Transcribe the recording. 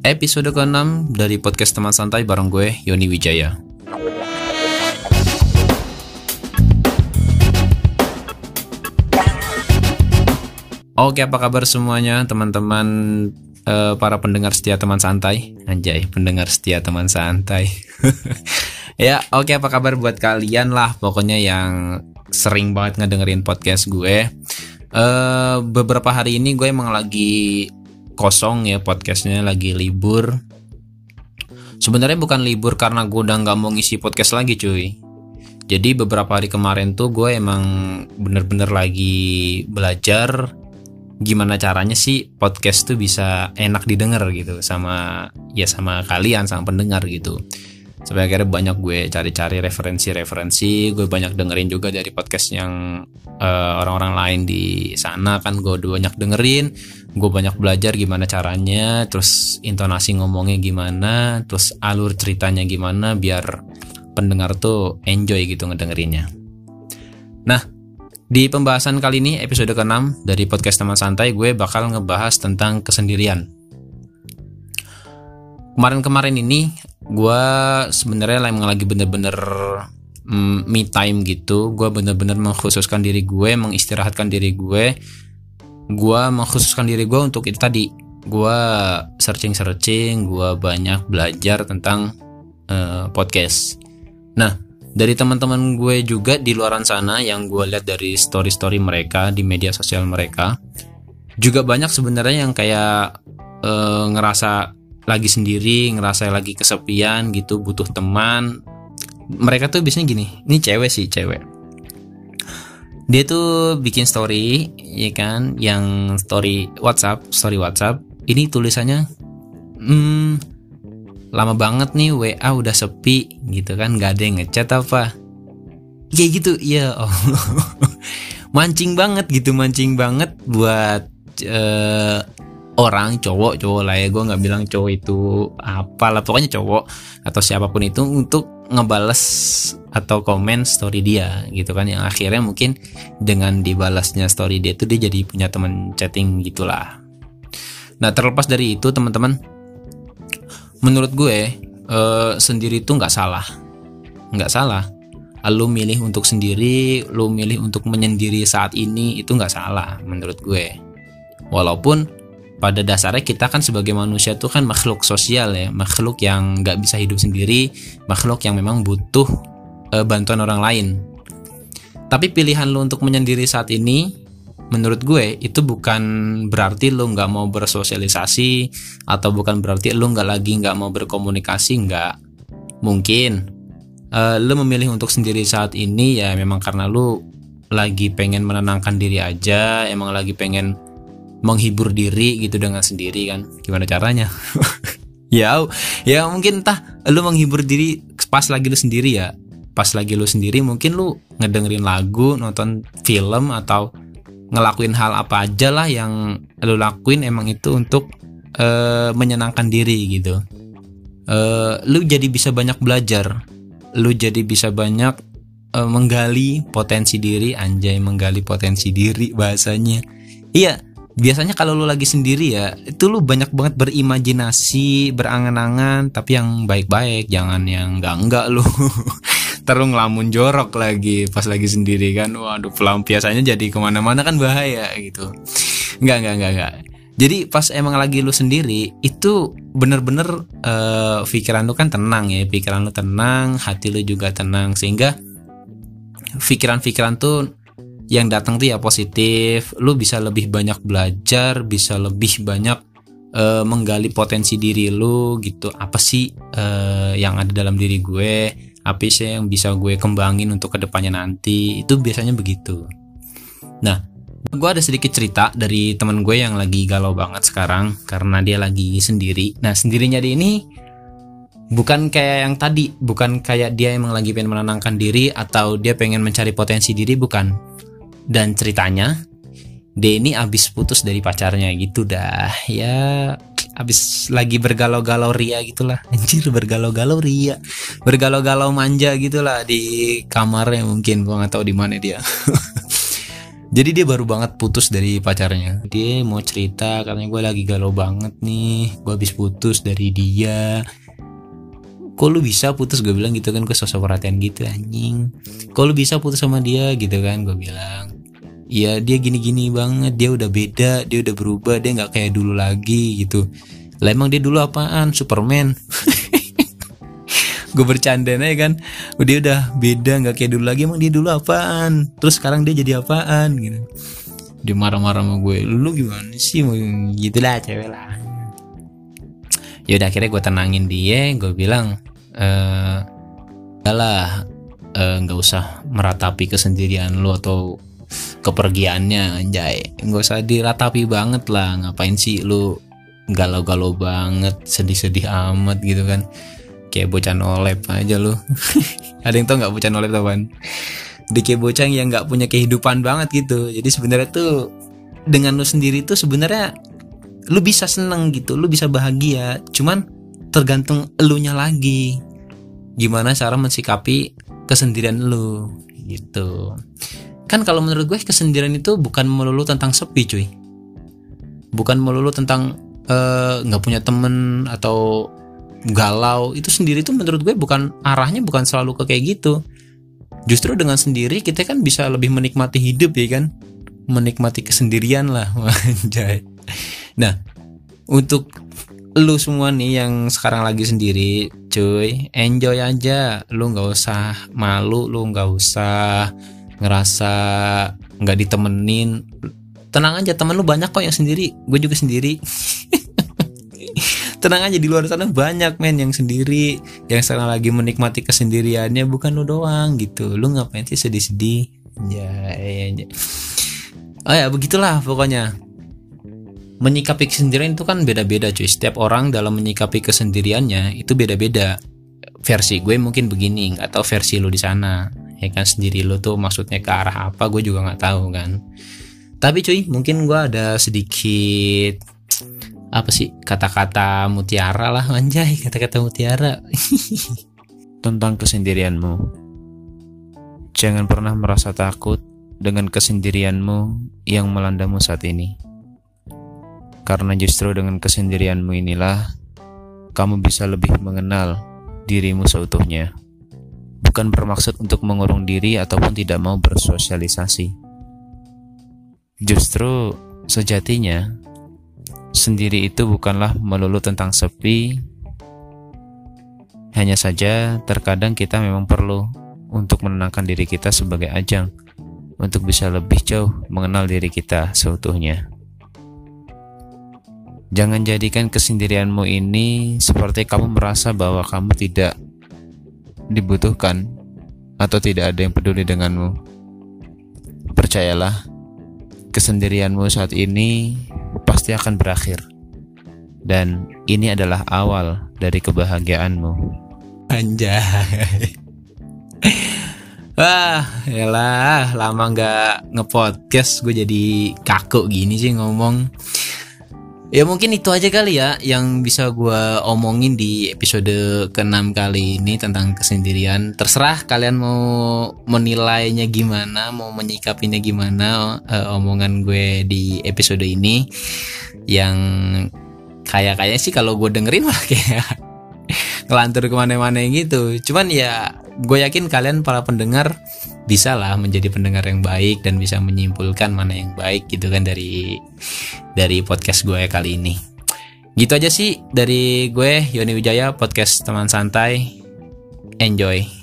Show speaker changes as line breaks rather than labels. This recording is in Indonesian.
episode ke-6 dari podcast teman santai bareng gue, Yoni Wijaya. Oke, apa kabar semuanya teman-teman uh, para pendengar setia teman santai? Anjay, pendengar setia teman santai. ya, oke apa kabar buat kalian lah pokoknya yang sering banget ngedengerin podcast gue. Uh, beberapa hari ini gue emang lagi kosong ya podcastnya lagi libur. Sebenarnya bukan libur karena gue udah nggak mau ngisi podcast lagi cuy. Jadi beberapa hari kemarin tuh gue emang bener-bener lagi belajar gimana caranya sih podcast tuh bisa enak didengar gitu sama ya sama kalian sama pendengar gitu sampai akhirnya banyak gue cari-cari referensi-referensi. Gue banyak dengerin juga dari podcast yang uh, orang-orang lain di sana. Kan gue banyak dengerin. Gue banyak belajar gimana caranya terus intonasi ngomongnya gimana terus alur ceritanya gimana biar pendengar tuh enjoy gitu ngedengerinnya. Nah di pembahasan kali ini episode ke-6 dari podcast teman santai gue bakal ngebahas tentang kesendirian. Kemarin-kemarin ini gue sebenarnya lagi bener-bener mm, me time gitu. Gue bener-bener mengkhususkan diri gue, mengistirahatkan diri gue. Gue mengkhususkan diri gue untuk itu tadi. Gue searching-searching, gue banyak belajar tentang uh, podcast. Nah, dari teman-teman gue juga di luaran sana yang gue lihat dari story-story mereka di media sosial mereka juga banyak sebenarnya yang kayak e, ngerasa lagi sendiri ngerasa lagi kesepian gitu butuh teman. Mereka tuh biasanya gini ini cewek sih cewek. Dia tuh bikin story ya kan yang story WhatsApp story WhatsApp. Ini tulisannya hmm lama banget nih WA udah sepi gitu kan nggak ada yang ngechat apa? Kayak gitu ya oh. mancing banget gitu mancing banget buat uh, orang cowok cowok lah ya. Gue nggak bilang cowok itu apalah pokoknya cowok atau siapa pun itu untuk ngebales atau komen story dia gitu kan. Yang akhirnya mungkin dengan dibalasnya story dia itu dia jadi punya teman chatting gitulah. Nah terlepas dari itu teman-teman menurut gue uh, sendiri itu nggak salah. Nggak salah. Lu milih untuk sendiri lu milih untuk menyendiri saat ini itu nggak salah menurut gue. Walaupun pada dasarnya kita kan sebagai manusia tuh kan makhluk sosial ya makhluk yang nggak bisa hidup sendiri makhluk yang memang butuh uh, bantuan orang lain. Tapi pilihan lu untuk menyendiri saat ini menurut gue itu bukan berarti lo nggak mau bersosialisasi atau bukan berarti lo nggak lagi nggak mau berkomunikasi nggak. Mungkin uh, lo memilih untuk sendiri saat ini ya memang karena lo lagi pengen menenangkan diri aja emang lagi pengen menghibur diri gitu dengan sendiri kan. Gimana caranya? Ya ya mungkin entah lo menghibur diri pas lagi lo sendiri ya. Pas lagi lo sendiri mungkin lo ngedengerin lagu nonton film atau ngelakuin hal apa aja lah yang lo lakuin emang itu untuk uh, menyenangkan diri gitu. Uh, lu jadi bisa banyak belajar. Lu jadi bisa banyak uh, menggali potensi diri. Anjay menggali potensi diri bahasanya. Iya biasanya kalau lu lagi sendiri ya itu lu banyak banget berimajinasi berangan-angan tapi yang baik-baik jangan yang enggak-enggak lu. Terus ngelamun jorok lagi pas lagi sendiri kan. Waduh pelampiasannya jadi ke mana-mana kan bahaya gitu. Nggak nggak nggak nggak jadi pas emang lagi lu sendiri itu bener-bener uh, pikiran lu kan tenang ya pikiran lu tenang hati lu juga tenang. Sehingga pikiran-pikiran tuh yang datang tuh ya positif. Lu bisa lebih banyak belajar bisa lebih banyak uh, menggali potensi diri lu gitu. Apa sih uh, yang ada dalam diri gue? Apa sih yang bisa gue kembangin untuk ke depannya nanti? Itu biasanya begitu. Nah gue ada sedikit cerita dari teman gue yang lagi galau banget sekarang karena dia lagi sendiri. Nah sendirinya dia ini bukan kayak yang tadi. Bukan kayak dia emang lagi pengen menenangkan diri atau dia pengen mencari potensi diri bukan dan ceritanya ini abis putus dari pacarnya gitu dah. Ya habis lagi bergalau-galau ria gitulah. Anjir bergalau-galau ria. Bergalau-galau manja gitulah di kamarnya mungkin. Gua nggak tahu di mana dia. Jadi dia baru banget putus dari pacarnya. Dia mau cerita katanya gue lagi galau banget nih. Gue habis putus dari dia kok lu bisa putus? Gue bilang gitu kan gue sosok perhatian gitu anjing. Kok lu bisa putus sama dia? Gitu kan gue bilang. Ya dia gini-gini banget dia udah beda dia udah berubah dia nggak kayak dulu lagi gitu. Lah emang dia dulu apaan? Superman? Gue bercanda aja kan dia udah beda nggak kayak dulu lagi emang dia dulu apaan? Terus sekarang dia jadi apaan? Gitu. Dia marah-marah sama gue lu gimana sih? Gitu lah cewek lah. Ya udah akhirnya gue tenangin dia gue bilang eh lah nggak uh, usah meratapi kesendirian lo atau kepergiannya anjay. Nggak usah diratapi banget lah ngapain sih lu galau-galau banget sedih-sedih amat gitu kan. Kayak bocah nolep aja lu. Ada yang tau nggak bocah nolep teman di kayak bocah yang nggak punya kehidupan banget gitu. Jadi sebenarnya tuh dengan lu sendiri tuh sebenarnya lu bisa seneng gitu lu bisa bahagia. Cuman tergantung elunya lagi gimana cara mensikapi kesendirian lu gitu. Kan kalau menurut gue kesendirian itu bukan melulu tentang sepi cuy. Bukan melulu tentang eh, nggak uh, punya temen atau galau. Itu sendiri tuh menurut gue bukan arahnya bukan selalu ke kayak gitu. Justru dengan sendiri kita kan bisa lebih menikmati hidup ya kan? Menikmati kesendirian lah nah untuk lu semua nih yang sekarang lagi sendiri cuy enjoy aja. Lu nggak usah malu lu nggak usah ngerasa nggak ditemenin. Tenang aja temen lu banyak kok yang sendiri. Gue juga sendiri. Tenang aja di luar sana banyak men yang sendiri. Yang sekarang lagi menikmati kesendiriannya bukan lu doang gitu. Lu ngapain sih sedih-sedih? Ya, ya, ya. oh ya begitulah pokoknya menyikapi kesendirian itu kan beda-beda cuy. Setiap orang dalam menyikapi kesendiriannya itu beda-beda. Versi gue mungkin begini nggak tahu versi lo di sana. Ya kan sendiri lo tuh maksudnya ke arah apa gue juga nggak tahu kan. Tapi cuy mungkin gue ada sedikit apa sih kata-kata mutiara lah anjay kata-kata mutiara.
Tentang kesendirianmu. Jangan pernah merasa takut dengan kesendirianmu yang melandamu saat ini karena justru dengan kesendirianmu inilah kamu bisa lebih mengenal dirimu seutuhnya. Bukan bermaksud untuk mengurung diri ataupun tidak mau bersosialisasi. Justru sejatinya sendiri itu bukanlah melulu tentang sepi. Hanya saja terkadang kita memang perlu untuk menenangkan diri kita sebagai ajang untuk bisa lebih jauh mengenal diri kita seutuhnya. Jangan jadikan kesendirianmu ini seperti kamu merasa bahwa kamu tidak dibutuhkan atau tidak ada yang peduli denganmu. Percayalah, kesendirianmu saat ini pasti akan berakhir. Dan ini adalah awal dari kebahagiaanmu.
Anjay. Wah, yalah, lama nggak ngepodcast, gue jadi kaku gini sih ngomong. Ya mungkin itu aja kali ya yang bisa gue omongin di episode ke-6 kali ini tentang kesendirian. Terserah kalian mau menilainya gimana, mau menyikapinya gimana uh, omongan gue di episode ini. Yang kayak kayaknya sih kalau gue dengerin malah kayak ngelantur ke mana-mana gitu. Cuman ya gue yakin kalian para pendengar bisa lah menjadi pendengar yang baik dan bisa menyimpulkan mana yang baik gitu kan dari dari podcast gue kali ini. Gitu aja sih dari gue Yoni Wijaya podcast teman santai. Enjoy.